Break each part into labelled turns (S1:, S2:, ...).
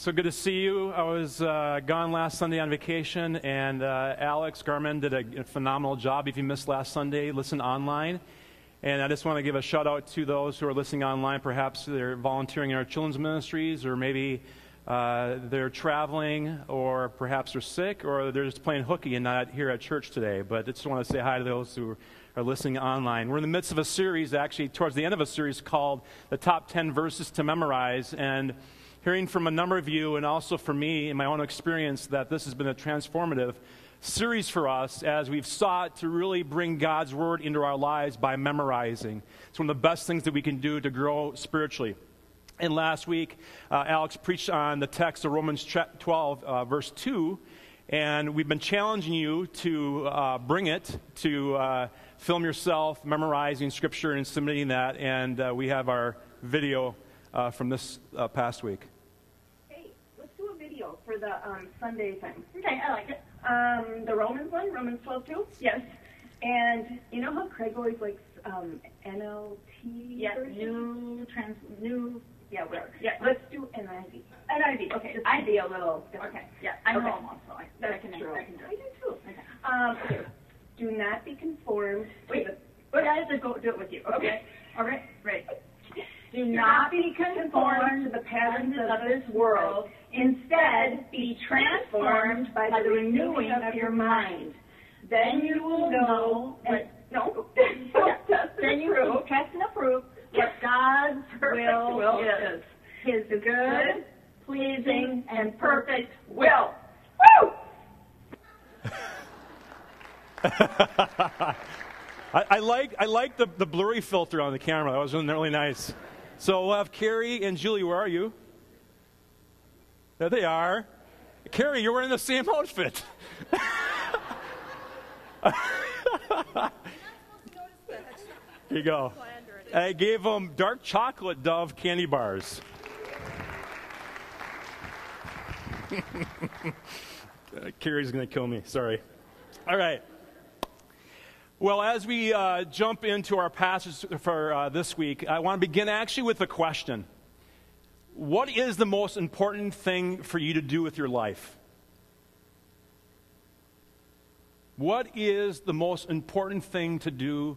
S1: So good to see you. I was uh, gone last Sunday on vacation, and uh, Alex Garman did a, phenomenal job. If you missed last Sunday, listen online. And I just want to give a shout out to those who are listening online. Perhaps they're volunteering in our children's ministries, or maybe uh, they're traveling, or perhaps they're sick, or they're just playing hooky and not here at church today. But I just want to say hi to those who are listening online. We're in the midst of a series, actually, towards the end of a series called The Top 10 Verses to Memorize. And hearing from a number of you and also for me in my own experience that this has been a transformative series for us as we've sought to really bring God's Word into our lives by memorizing. It's one of the best things that we can do to grow spiritually. And last week, uh, Alex preached on the text of Romans 12, uh, verse 2, and we've been challenging you to uh, bring it, to uh, film yourself memorizing Scripture and submitting that, and uh, we have our video uh, from this past week.
S2: Hey, let's do a video for the um, Sunday thing.
S3: Okay, I like it.
S2: Um, the Romans one, Romans 12 too?
S3: Yes.
S2: And you know how Craig always likes um, NLT?
S3: Yes, version? new, trans, new,
S2: yeah, whatever.
S3: Yeah,
S2: let's do NIV.
S3: NIV, okay.
S2: Just I, be a little
S3: different. Okay, yeah, I know
S2: okay.
S3: almost, so I,
S2: That's
S3: I can,
S2: true.
S3: I can do it.
S2: I do too.
S3: Okay.
S2: Um, okay. Do not be conformed.
S3: Wait, the, I have to go do it with you. Okay.
S2: okay.
S3: All right, right.
S2: Do not be conformed to the patterns of this world. Instead, be transformed by the renewing of your mind. Then you will know. And, no.
S3: then you will test and approve what God's will,
S2: will
S3: is.
S2: His good, pleasing, and perfect
S3: will.
S2: Woo!
S1: I, I, like I like the, the blurry filter on the camera. That was really nice. So we'll have Carrie and Julie. Where are you? There they are. Carrie, you're wearing the same outfit. Here you go. I gave them dark chocolate Dove candy bars. Carrie's going to kill me. Sorry. All right. Well, as we uh, jump into our passage for uh, this week, I want to begin actually with a question. What is the most important thing for you to do with your life? What is the most important thing to do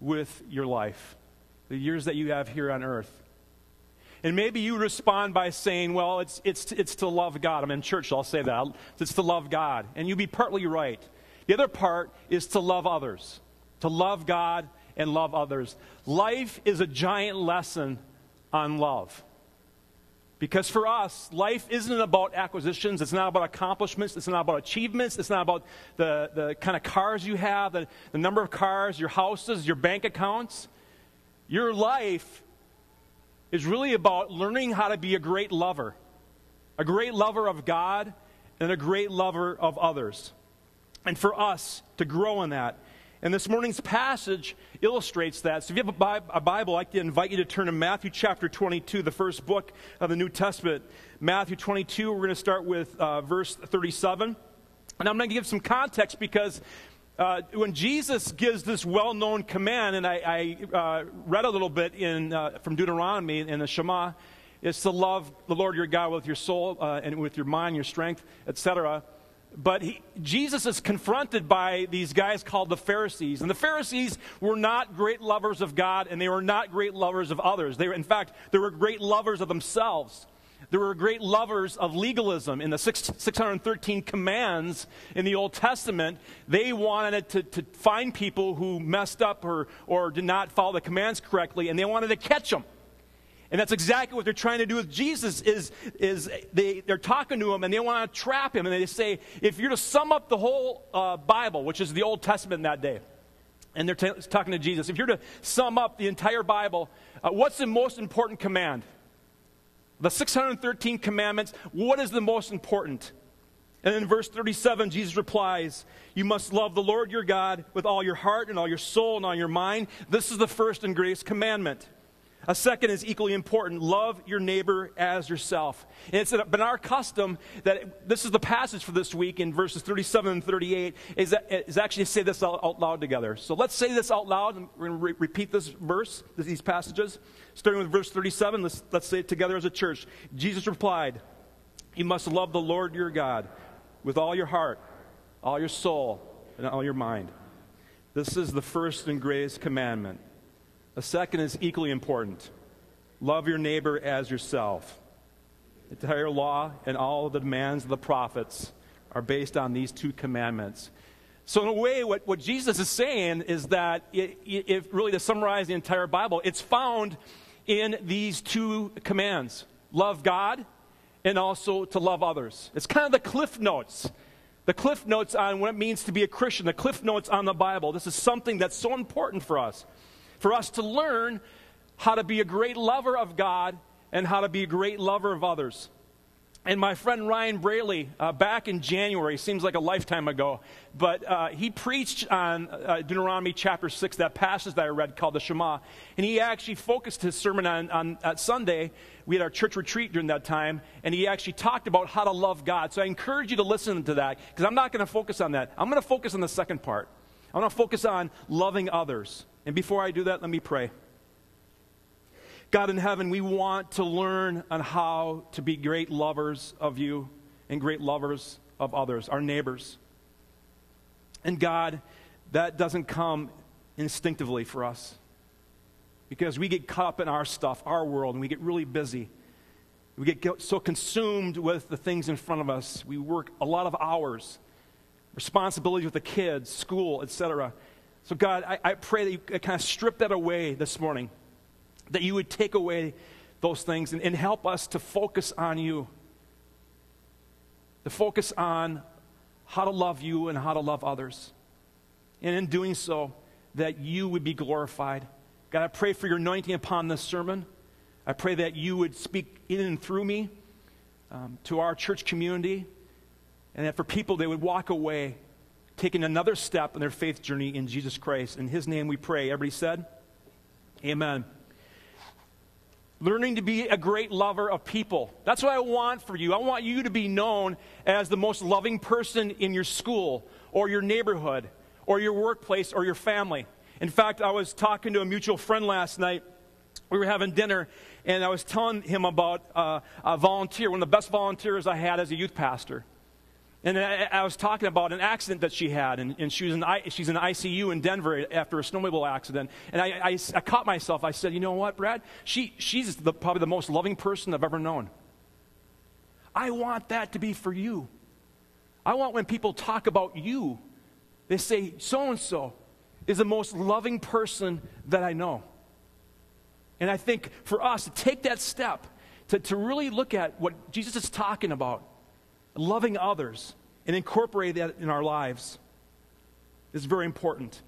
S1: with your life? The years that you have here on earth. And maybe you respond by saying, well, it's, it's, it's to love God. I'm in church, so I'll say that. It's to love God. And you'd be partly right. The other part is to love others, to love God and love others. Life is a giant lesson on love. Because for us, life isn't about acquisitions. It's not about accomplishments. It's not about achievements. It's not about the, the kind of cars you have, the, the number of cars, your houses, your bank accounts. Your life is really about learning how to be a great lover, a great lover of God and a great lover of others and for us to grow in that. And this morning's passage illustrates that. So if you have a Bible, I'd like to invite you to turn to Matthew chapter 22, the first book of the New Testament. Matthew 22, we're going to start with uh, verse 37. And I'm going to give some context because uh, when Jesus gives this well known command, and I, I uh, read a little bit in, uh, from Deuteronomy in the Shema, is to love the Lord your God with your soul uh, and with your mind, your strength, etc. But he, Jesus is confronted by these guys called the Pharisees. And the Pharisees were not great lovers of God, and they were not great lovers of others. They were, in fact, they were great lovers of themselves. They were great lovers of legalism. In the 613 commands in the Old Testament, they wanted to, to find people who messed up or, or did not follow the commands correctly, and they wanted to catch them. And that's exactly what they're trying to do with Jesus is, is they, they're talking to him and they want to trap him. And they say, if you're to sum up the whole uh, Bible, which is the Old Testament that day, and they're t- talking to Jesus, if you're to sum up the entire Bible, uh, what's the most important command? The 613 commandments, what is the most important? And in verse 37, Jesus replies, You must love the Lord your God with all your heart and all your soul and all your mind. This is the first and greatest commandment. A second is equally important love your neighbor as yourself. And it's been our custom that this is the passage for this week in verses 37 and 38 is, that, is actually to say this out, out, loud together. So let's say this out loud and we're going to re- repeat this verse, these passages. Starting with verse 37, let's, let's say it together as a church. Jesus replied, You must love the Lord your God with all your heart, all your soul, and all your mind. This is the first and greatest commandment. The second is equally important love your neighbor as yourself. The entire law and all the demands of the prophets are based on these two commandments. So, in a way, what, what Jesus is saying is that, it, it, really to summarize the entire Bible, it's found in these two commands love God and also to love others. It's kind of the cliff notes. The cliff notes on what it means to be a Christian, the cliff notes on the Bible. This is something that's so important for us. For us to learn how to be a great lover of God and how to be a great lover of others. And my friend Ryan Braley, uh, back in January, seems like a lifetime ago, but uh, he preached on uh, Deuteronomy chapter 6, that passage that I read called the Shema. And he actually focused his sermon on, on at Sunday. We had our church retreat during that time, and he actually talked about how to love God. So I encourage you to listen to that, because I'm not going to focus on that. I'm going to focus on the second part. I want to focus on loving others. And before I do that, let me pray. God in heaven, we want to learn on how to be great lovers of you and great lovers of others, our neighbors. And God, that doesn't come instinctively for us because we get caught up in our stuff, our world, and we get really busy. We get so consumed with the things in front of us. We work a lot of hours, responsibilities with the kids, school, etc. So, God, I, I pray that you kind of strip that away this morning that you would take away those things and, and help us to focus on you, to focus on how to love you and how to love others. And in doing so, that you would be glorified. God, I pray for your anointing upon this sermon. I pray that you would speak in and through me um, to our church community, and that for people, they would walk away taking another step in their faith journey in Jesus Christ. In his name we pray. Everybody said, Amen learning to be a great lover of people. That's what I want for you. I want you to be known as the most loving person in your school or your neighborhood or your workplace or your family. In fact, I was talking to a mutual friend last night. We were having dinner, and I was telling him about uh, a volunteer, one of the best volunteers I had as a youth pastor. And I, I, was talking about an accident that she had, and, and she was in, she's in ICU in Denver after a snowmobile accident. And I, I, I caught myself. I said, You know what, Brad? She, she's the, probably the most loving person I've ever known. I want that to be for you. I want when people talk about you, they say, So and so is the most loving person that I know. And I think for us to take that step, to, to really look at what Jesus is talking about, loving others, and incorporate that in our lives is very important.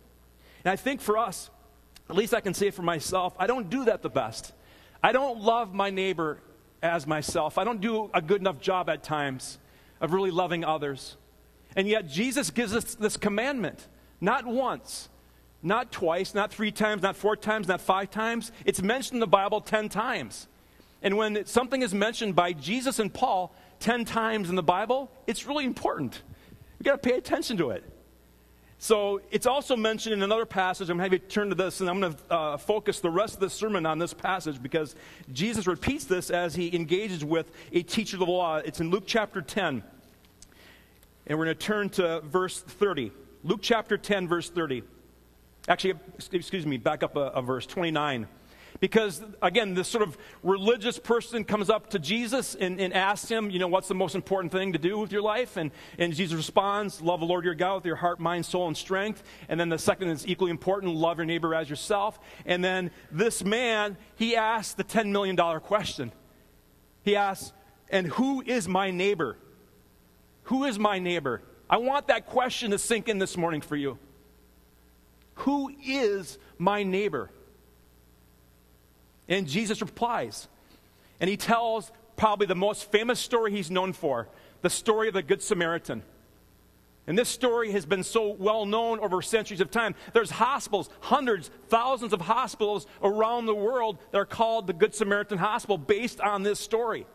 S1: And I think for us, at least I can say for myself, I don't do that the best. I don't love my neighbor as myself. I don't do a good enough job at times of really loving others. And yet, Jesus gives us this commandment not once, not twice, not three times, not four times, not five times. It's mentioned in the Bible 10 times. And when something is mentioned by Jesus and Paul, 10 times in the Bible, it's really important. We've got to pay attention to it. So it's also mentioned in another passage. I'm going to have you turn to this, and I'm going to uh, focus the rest of the sermon on this passage because Jesus repeats this as he engages with a teacher of the law. It's in Luke chapter 10. And we're going to turn to verse 30. Luke chapter 10, verse 30. Actually, excuse me, back up a, a verse, 29. Because, again, this sort of religious person comes up to Jesus and, and, asks him, you know, what's the most important thing to do with your life? And, and Jesus responds, love the Lord your God with your heart, mind, soul, and strength. And then the second is equally important, love your neighbor as yourself. And then this man, he asks the $10 million question. He asks, and who is my neighbor? Who is my neighbor? I want that question to sink in this morning for you. Who is my neighbor? And Jesus replies. And he tells probably the most famous story he's known for the story of the Good Samaritan. And this story has been so well known over centuries of time. There's hospitals, hundreds, thousands of hospitals around the world that are called the Good Samaritan Hospital based on this story.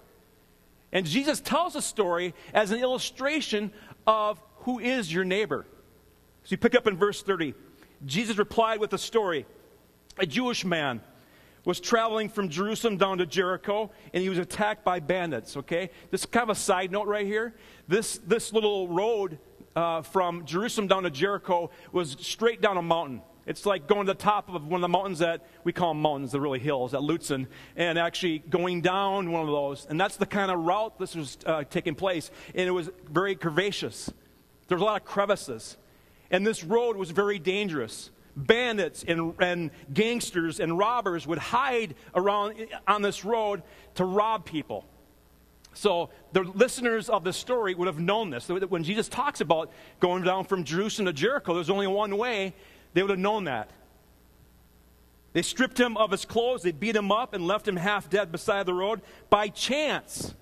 S1: And Jesus tells the story as an illustration of who is your neighbor. So you pick up in verse 30. Jesus replied with a story. A Jewish man was traveling from Jerusalem down to Jericho, and he was attacked by bandits, okay? This is kind of a side note right here. This, this little road uh, from Jerusalem down to Jericho was straight down a mountain. It's like going to the top of one of the mountains that we call mountains, they're really hills at Lutsen, and actually going down one of those. And that's the kind of route this was uh, taking place. And it was very curvaceous. There was a lot of crevices. And this road was very dangerous. Bandits and, and gangsters and robbers would hide around on this road to rob people. So the listeners of the story would have known this. When Jesus talks about going down from Jerusalem to Jericho, there's only one way they would have known that. They stripped him of his clothes, they beat him up, and left him half dead beside the road by chance.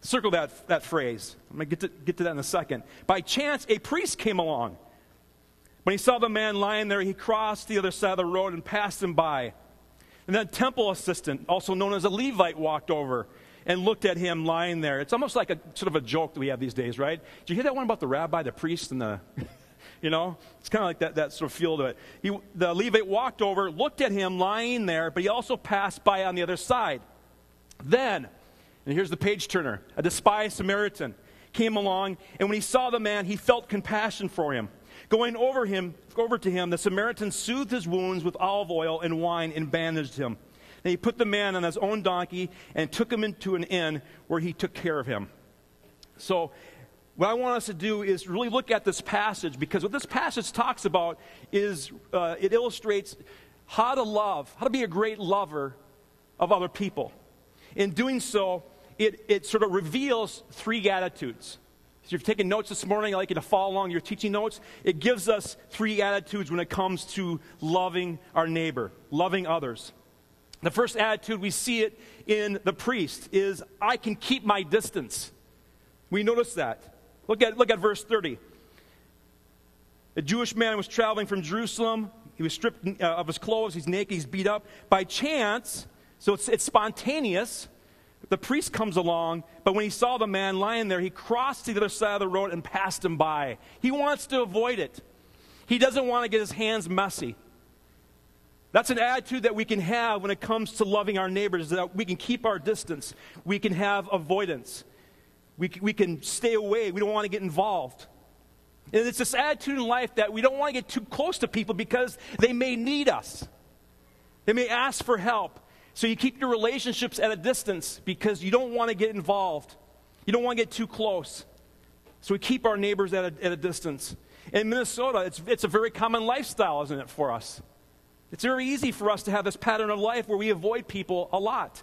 S1: Circle that, that phrase. I'm going to get to get to that in a second. By chance, a priest came along. When he saw the man lying there, he crossed the other side of the road and passed him by. And then temple assistant, also known as a Levite, walked over and looked at him lying there. It's almost like a sort of a joke that we have these days, right? Did you hear that one about the rabbi, the priest, and the You know, it's kind of like that, that sort of feel to it. He, the Levite walked over, looked at him lying there, but he also passed by on the other side. Then, and here's the page turner, a despised Samaritan came along, and when he saw the man, he felt compassion for him. Going over him, over to him, the Samaritan soothed his wounds with olive oil and wine and bandaged him. Then he put the man on his own donkey and took him into an inn where he took care of him. So what I want us to do is really look at this passage because what this passage talks about is uh, it illustrates how to love, how to be a great lover of other people. In doing so, it, it sort of reveals three attitudes. If you're taking notes this morning, I'd like you to follow along your teaching notes. It gives us three attitudes when it comes to loving our neighbor, loving others. The first attitude, we see it in the priest, is I can keep my distance. We notice that. Look at, look at verse 30. A Jewish man was traveling from Jerusalem. He was stripped uh, of his clothes. He's naked. He's beat up. By chance, so it's, it's spontaneous, the priest comes along, but when he saw the man lying there, he crossed to the other side of the road and passed him by. He wants to avoid it. He doesn't want to get his hands messy. That's an attitude that we can have when it comes to loving our neighbors, that we can keep our distance. We can have avoidance. We, we can stay away. We don't want to get involved. And it's this attitude in life that we don't want to get too close to people because they may need us. They may ask for help. So you keep your relationships at a distance because you don't want to get involved. You don't want to get too close. So we keep our neighbors at a, at a distance. In Minnesota, it's, it's a very common lifestyle, isn't it, for us? It's very easy for us to have this pattern of life where we avoid people a lot,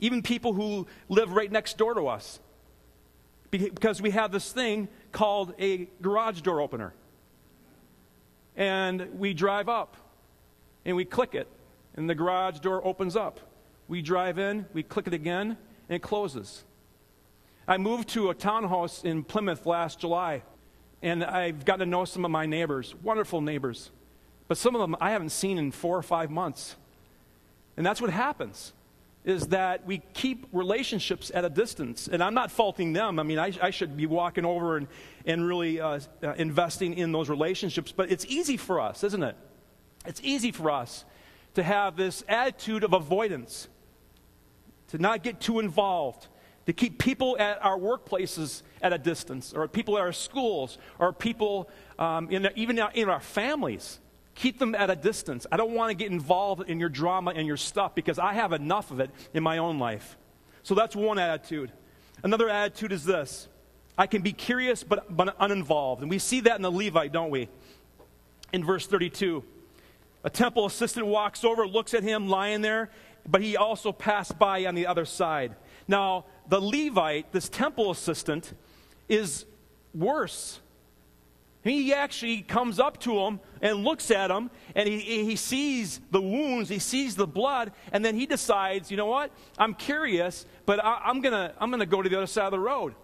S1: even people who live right next door to us because we have this thing called a garage door opener. And we drive up and we click it, and the garage door opens up. We drive in, we click it again, and it closes. I moved to a townhouse in Plymouth last July, and I've gotten to know some of my neighbors, wonderful neighbors. But some of them I haven't seen in four or five months. And that's what happens is that we keep relationships at a distance. And I'm not faulting them. I mean, I, I should be walking over and, and really uh, uh, investing in those relationships. But it's easy for us, isn't it? It's easy for us to have this attitude of avoidance, to not get too involved, to keep people at our workplaces at a distance, or people at our schools, or people um, in, even in our families keep them at a distance. I don't want to get involved in your drama and your stuff because I have enough of it in my own life. So that's one attitude. Another attitude is this I can be curious but, but uninvolved. And we see that in the Levite, don't we? In verse 32. A temple assistant walks over, looks at him lying there, but he also passed by on the other side. Now, the Levite, this temple assistant, is worse he actually comes up to him and looks at him, and he, he sees the wounds, he sees the blood, and then he decides, you know what? I'm curious, but I, am going to I'm going to go to the other side of the road.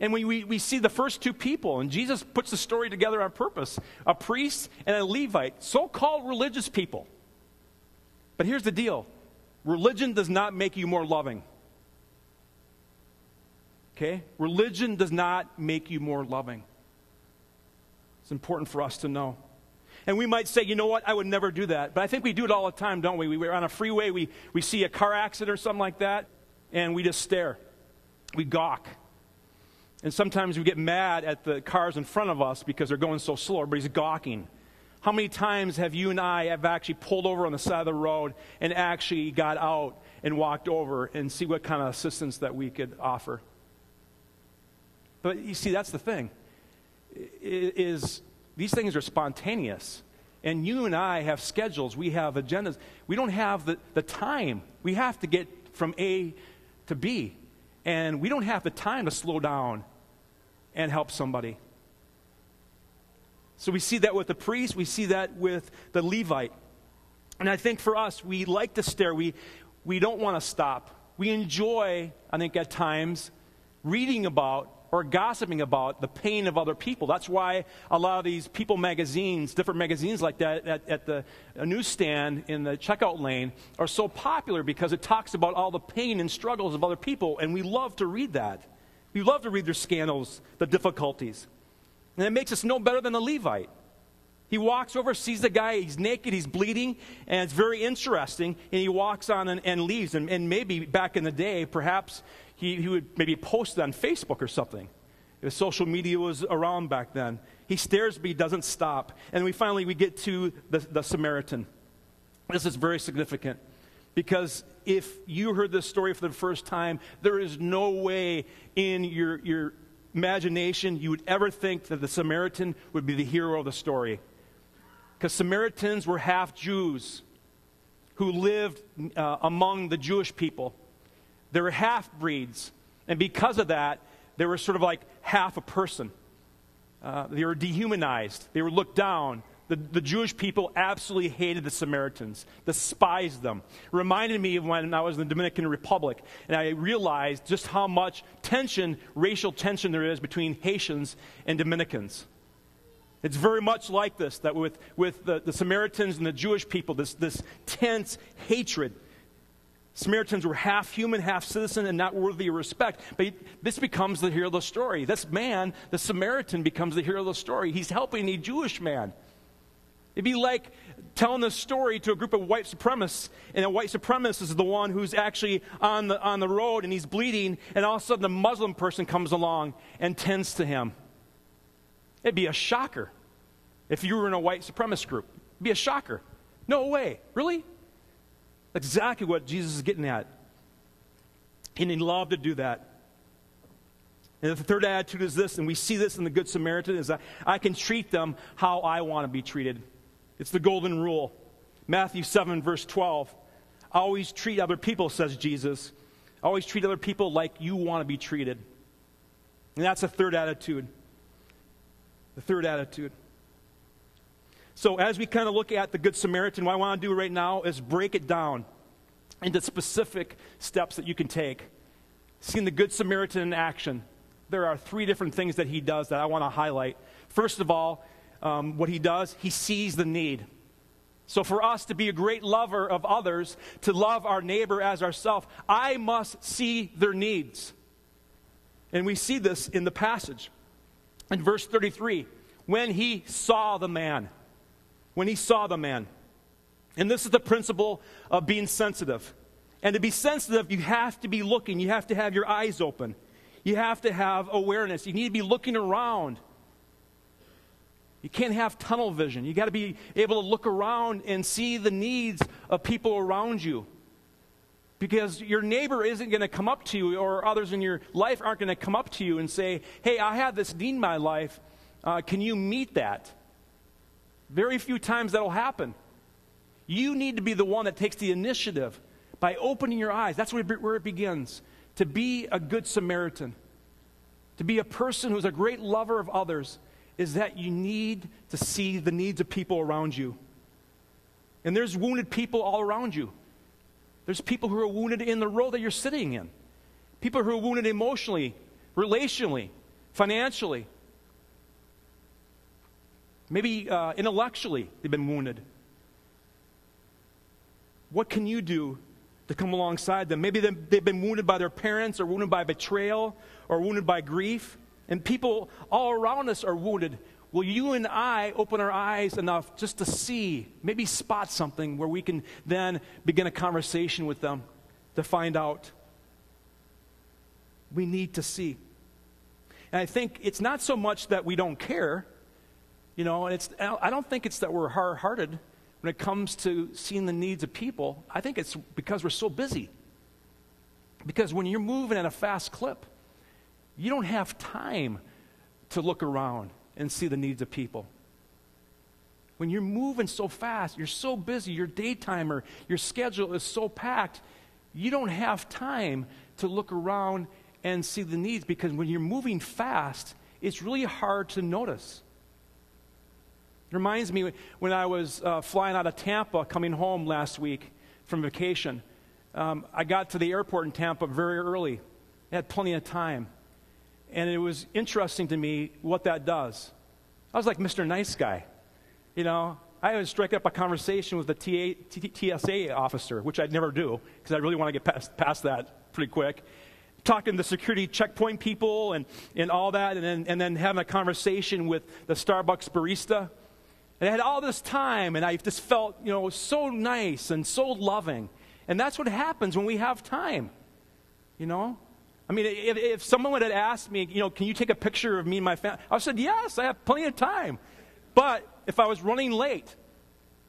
S1: And we, we, we see the first two people, and Jesus puts the story together on purpose a priest and a Levite, so called religious people. But here's the deal religion does not make you more loving. Okay? Religion does not make you more loving. It's important for us to know. And we might say, you know what, I would never do that. But I think we do it all the time, don't we? We're on a freeway, we, we see a car accident or something like that, and we just stare. We gawk. And sometimes we get mad at the cars in front of us because they're going so slow. Everybody's gawking. How many times have you and I have actually pulled over on the side of the road and actually got out and walked over and see what kind of assistance that we could offer? But you see, that's the thing. Is these things are spontaneous. And you and I have schedules, we have agendas. We don't have the, the time. We have to get from A to B. And we don't have the time to slow down and help somebody. So we see that with the priest, we see that with the Levite. And I think for us, we like to stare. We, we don't want to stop. We enjoy, I think, at times, reading about or gossiping about the pain of other people. That's why a lot of these people magazines, different magazines like that at, at the newsstand in the checkout lane, are so popular because it talks about all the pain and struggles of other people, and we love to read that. We love to read their scandals, the difficulties. And it makes us no better than the Levite. He walks over, sees the guy, he's naked, he's bleeding, and it's very interesting. And he walks on and, and leaves. And, and, maybe back in the day, perhaps he, he would maybe post it on Facebook or something. If social media was around back then. He stares, but he doesn't stop. And we finally we get to the, the Samaritan. This is very significant because if you heard this story for the first time, there is no way in your, your imagination you would ever think that the Samaritan would be the hero of the story. Because Samaritans were half Jews who lived uh, among the Jewish people. They were half breeds. And because of that, they were sort of like half a person. Uh, they were dehumanized, they were looked down. The, the, Jewish people absolutely hated the Samaritans, despised them. Reminded me of when I was in the Dominican Republic, and I realized just how much tension, racial tension, there is between Haitians and Dominicans. It's very much like this, that with, with the, the Samaritans and the Jewish people, this, this tense hatred Samaritans were half human, half citizen, and not worthy of respect. But this becomes the hero of the story. This man, the Samaritan, becomes the hero of the story. He's helping a Jewish man. It'd be like telling this story to a group of white supremacists, and a white supremacist is the one who's actually on the, on the road and he's bleeding, and all of a sudden a Muslim person comes along and tends to him. It'd be a shocker if you were in a white supremacist group. It'd be a shocker. No way. Really? Exactly what Jesus is getting at. And he loved to do that. And the third attitude is this, and we see this in the Good Samaritan, is that I can treat them how I want to be treated. It's the golden rule. Matthew 7, verse 12. Always treat other people, says Jesus. Always treat other people like you want to be treated. And that's the third attitude. The third attitude. So, as we kind of look at the Good Samaritan, what I want to do right now is break it down into specific steps that you can take. Seeing the Good Samaritan in action, there are three different things that he does that I want to highlight. First of all, um, what he does, he sees the need. So, for us to be a great lover of others, to love our neighbor as ourselves, I must see their needs. And we see this in the passage. In verse 33, when he saw the man when he saw the man. And this is the principle of being sensitive. And to be sensitive, you have to be looking, you have to have your eyes open, you have to have awareness, you need to be looking around. You can't have tunnel vision. You got to be able to look around and see the needs of people around you. Because your neighbor isn't going to come up to you, or others in your life aren't going to come up to you and say, Hey, I have this need in my life. Uh, can you meet that? Very few times that'll happen. You need to be the one that takes the initiative by opening your eyes. That's where it begins. To be a good Samaritan, to be a person who's a great lover of others, is that you need to see the needs of people around you. And there's wounded people all around you. There's people who are wounded in the row that you're sitting in, people who are wounded emotionally, relationally, financially. Maybe uh, intellectually, they've been wounded. What can you do to come alongside them? Maybe they've been wounded by their parents, or wounded by betrayal, or wounded by grief. And people all around us are wounded. will you and I open our eyes enough just to see, maybe spot something where we can then begin a conversation with them to find out? We need to see. And I think it's not so much that we don't care, you know, and it's, I don't think it's that we're hard hearted when it comes to seeing the needs of people. I think it's because we're so busy. Because when you're moving at a fast clip, you don't have time to look around and see the needs of people. When you're moving so fast, you're so busy, your daytimer, your schedule is so packed, you don't have time to look around and see the needs because when you're moving fast, it's really hard to notice. It reminds me when I was uh, flying out of Tampa coming home last week from vacation. Um, I got to the airport in Tampa very early. I had plenty of time. And it was interesting to me what that does. I was like Mr. Nice Guy. You know, I would strike up a conversation with the TA, TSA officer, which I'd never do because I really want to get past, past that pretty quick talking to the security checkpoint people and, and all that, and then, and then having a conversation with the Starbucks barista. And I had all this time, and I just felt, you know, so nice and so loving. And that's what happens when we have time, you know? I mean, if, if someone would have asked me, you know, can you take a picture of me and my family? I said, yes, I have plenty of time. But if I was running late,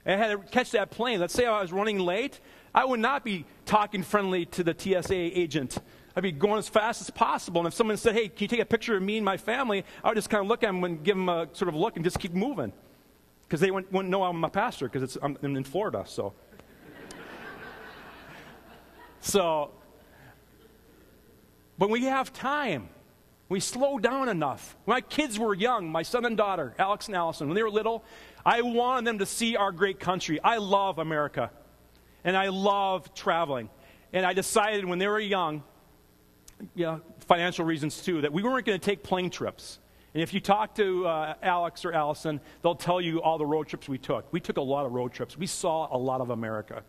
S1: I had to catch that plane. Let's say I was running late, I would not be talking friendly to the TSA agent I'd be going as fast as possible. And if someone said, hey, can you take a picture of me and my family? I would just kind of look at them and give them a sort of look and just keep moving. Because they wouldn't, wouldn't, know I'm a pastor because I'm, I'm in Florida, so. so, but we have time. We slow down enough. When my kids were young, my son and daughter, Alex and Allison, when they were little, I wanted them to see our great country. I love America, and I love traveling. And I decided when they were young you know, financial reasons too, that we weren't going to take plane trips. And if you talk to uh, Alex or Allison, they'll tell you all the road trips we took. We took a lot of road trips. We saw a lot of America.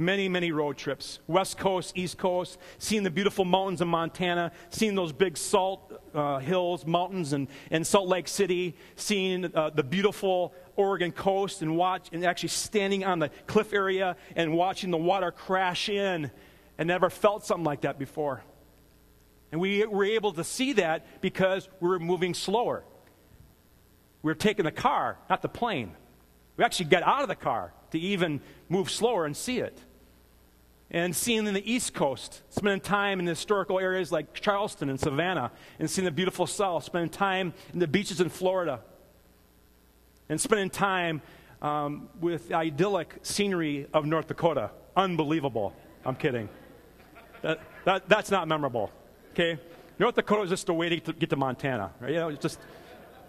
S1: Many, many road trips. West Coast, East Coast, seeing the beautiful mountains of Montana, seeing those big salt uh, hills, mountains, and, and Salt Lake City, seeing uh, the beautiful Oregon coast, and watch and actually standing on the cliff area and watching the water crash in. And never felt something like that before. And we were able to see that because we were moving slower. We were taking the car, not the plane. We actually got out of the car to even move slower and see it. And seeing in the East Coast, spending time in historical areas like Charleston and Savannah, and seeing the beautiful South, spending time in the beaches in Florida, and spending time um, with the idyllic scenery of North Dakota. Unbelievable. I'm kidding. That, that, that's not memorable. Okay? North Dakota is just the way to get to Montana, right? You know, it's just,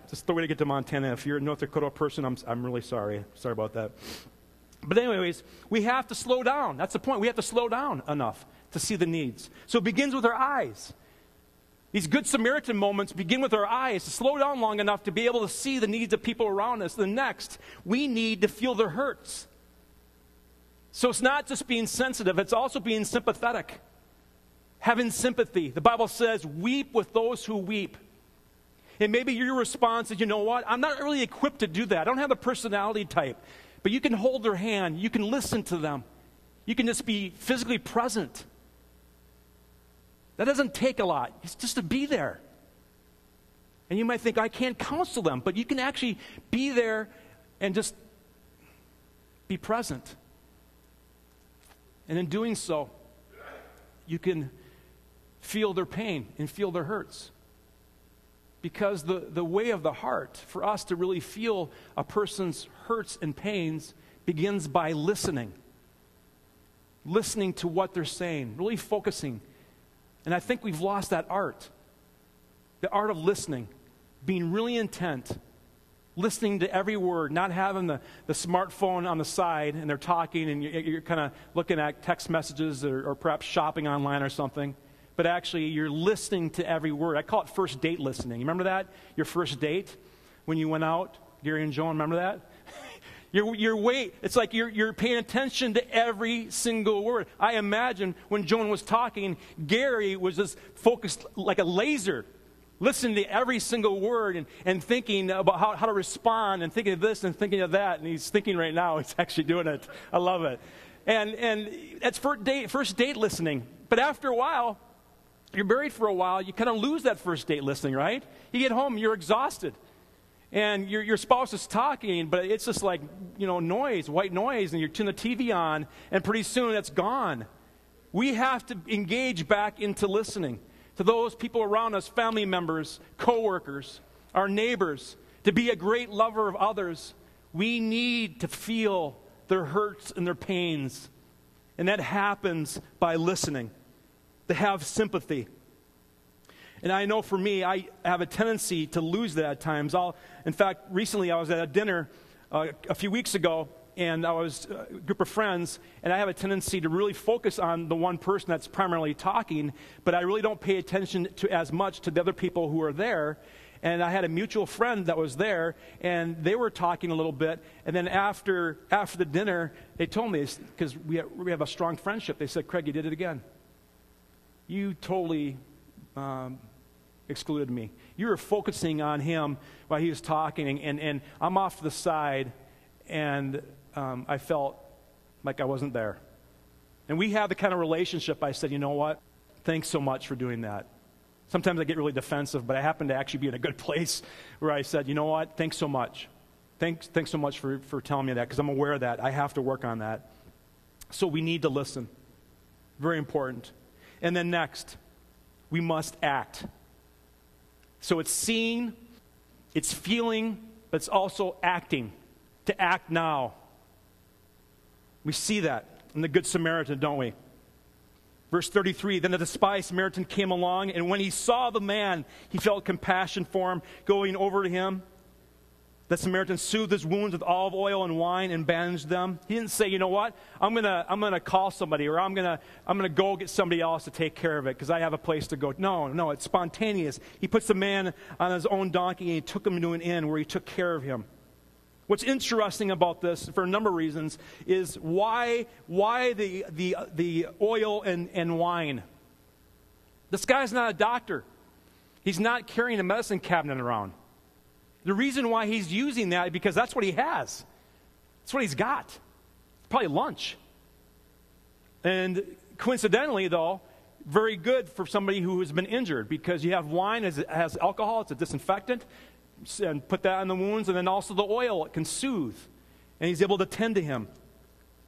S1: just the way to get to Montana. If you're a North Dakota person, I'm, I'm really sorry. Sorry about that. But, anyways, we have to slow down. That's the point. We have to slow down enough to see the needs. So it begins with our eyes. These Good Samaritan moments begin with our eyes to slow down long enough to be able to see the needs of people around us. The next, we need to feel their hurts. So it's not just being sensitive, it's also being sympathetic having sympathy. The Bible says, weep with those who weep. And maybe your response is, you know what? I'm not really equipped to do that. I don't have the personality type. But you can hold their hand, you can listen to them, you can just be physically present. That doesn't take a lot, it's just to be there. And you might think, I can't counsel them, but you can actually be there and just be present. And in doing so, you can feel their pain and feel their hurts. Because the, the way of the heart, for us to really feel a person's hurts and pains, begins by listening. Listening to what they're saying, really focusing. And I think we've lost that art the art of listening, being really intent, listening to every word, not having the, the smartphone on the side and they're talking and you're, you're kind of looking at text messages or, or perhaps shopping online or something but actually you're listening to every word. I call it first date listening. You remember that? Your first date when you went out? Gary and Joan, remember that? You're, you're wait, it's like you're, you're paying attention to every single word. I imagine when Joan was talking, Gary was just focused like a laser listening to every single word and, and thinking about how, how to respond and thinking of this and thinking of that. And he's thinking right now, he's actually doing it. I love it. And, and that's first date, first date listening. But after a while, you're married for a while, you kind of lose that first date listening, right? You get home, you're exhausted. And your, your spouse is talking, but it's just like, you know, noise, white noise, and you turn the TV on, and pretty soon it's gone. We have to engage back into listening to those people around us, family members, coworkers, our neighbors, to be a great lover of others. We need to feel their hurts and their pains. And that happens by listening, to have sympathy. And I know for me, I have a tendency to lose that at times. I'll, in fact, recently I was at a dinner uh, a few weeks ago, and I was uh, a group of friends, and I have a tendency to really focus on the one person that's primarily talking, but I really don't pay attention to as much to the other people who are there. And I had a mutual friend that was there, and they were talking a little bit. And then after after the dinner, they told me because we have, we have a strong friendship. They said, "Craig, you did it again. You totally um, excluded me. You were focusing on him while he was talking, and, and I'm off to the side, and um, I felt like I wasn't there. And we have the kind of relationship I said, you know what? Thanks so much for doing that. Sometimes I get really defensive, but I happen to actually be in a good place where I said, you know what? Thanks so much. Thanks, thanks so much for, for telling me that because I'm aware of that. I have to work on that. So we need to listen. Very important. And then next, we must act. So it's seeing, it's feeling, but it's also acting. To act now. We see that in the Good Samaritan, don't we? Verse 33 Then the despised Samaritan came along, and when he saw the man, he felt compassion for him, going over to him. The Samaritan soothed his wounds with olive oil and wine and bandaged them. He didn't say, you know what, I'm going to I'm gonna call somebody or I'm going to I'm gonna go get somebody else to take care of it because I have a place to go. No, no, it's spontaneous. He puts the man on his own donkey and he took him to an inn where he took care of him. What's interesting about this, for a number of reasons, is why, why the, the, the oil and, and wine? This guy's not a doctor. He's not carrying a medicine cabinet around. The reason why he's using that is because that's what he has. That's what he's got. Probably lunch. And coincidentally, though, very good for somebody who has been injured because you have wine as has alcohol, it's a disinfectant and put that on the wounds, and then also the oil it can soothe. And he's able to tend to him.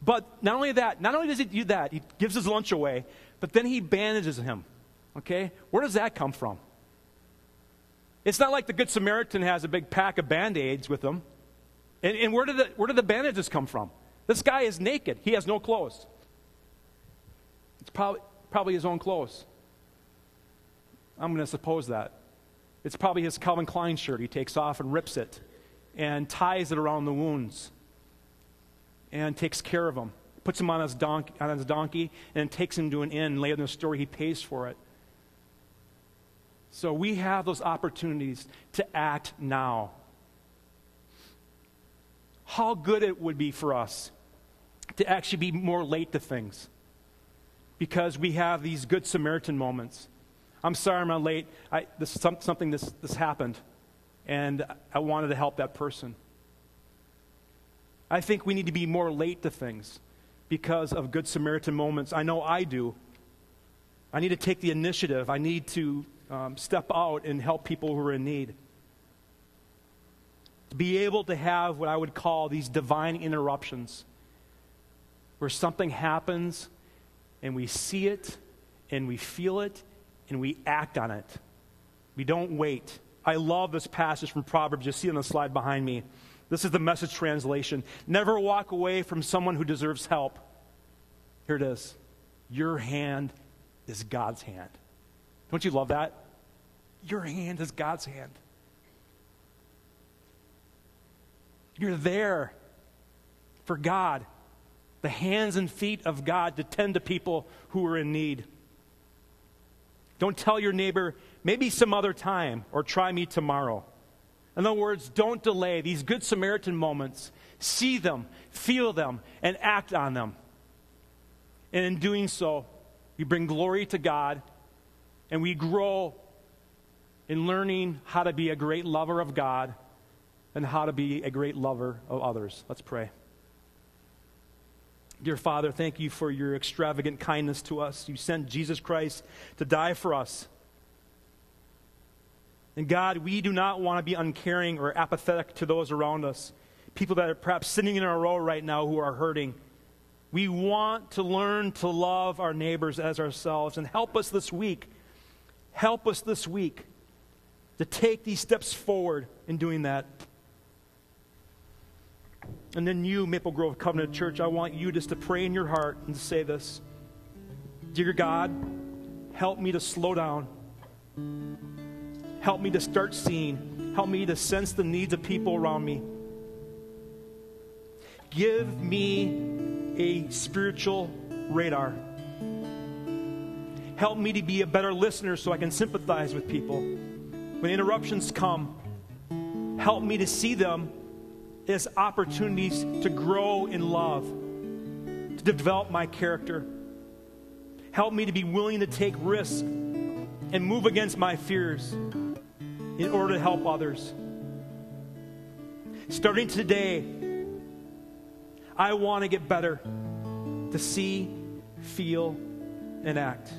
S1: But not only that, not only does he do that, he gives his lunch away, but then he bandages him. Okay? Where does that come from? It's not like the Good Samaritan has a big pack of band aids with him. And, and where, did the, where did the bandages come from? This guy is naked, he has no clothes. It's probably, probably his own clothes. I'm going to suppose that. It's probably his Calvin Klein shirt. He takes off and rips it and ties it around the wounds and takes care of him. Puts him on his, donkey, on his donkey and takes him to an inn. Later in the story, he pays for it. So we have those opportunities to act now. How good it would be for us to actually be more late to things because we have these good Samaritan moments I'm sorry I'm late. I, this, some, something this, this happened, and I wanted to help that person. I think we need to be more late to things because of Good Samaritan moments. I know I do. I need to take the initiative. I need to um, step out and help people who are in need. To be able to have what I would call these divine interruptions where something happens and we see it and we feel it and we act on it. We don't wait. I love this passage from Proverbs. You see on the slide behind me. This is the message translation. Never walk away from someone who deserves help. Here it is. Your hand is God's hand. Don't you love that? Your hand is God's hand. You're there for God, the hands and feet of God to tend to people who are in need. Don't tell your neighbor, maybe some other time, or try me tomorrow. In other words, don't delay these Good Samaritan moments. See them, feel them, and act on them. And in doing so, you bring glory to God and we grow in learning how to be a great lover of God and how to be a great lover of others. Let's pray. Dear Father, thank you for your extravagant kindness to us. You sent Jesus Christ to die for us. And God, we do not want to be uncaring or apathetic to those around us, people that are perhaps sitting in our row right now who are hurting. We want to learn to love our neighbors as ourselves. And help us this week. Help us this week to take these steps forward in doing that. And then you, Maple Grove Covenant Church, I want you just to pray in your heart and to say this Dear God, help me to slow down. Help me to start seeing. Help me to sense the needs of people around me. Give me a spiritual radar. Help me to be a better listener so I can sympathize with people. When interruptions come, help me to see them as opportunities to grow in love, to develop my character. Help me to be willing to take risks and move against my fears in order to help others. Starting today, I want to get better to see, feel, and act.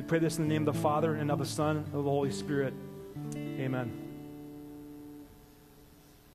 S1: We pray this in the name of the Father and of the Son and of the Holy Spirit. Amen.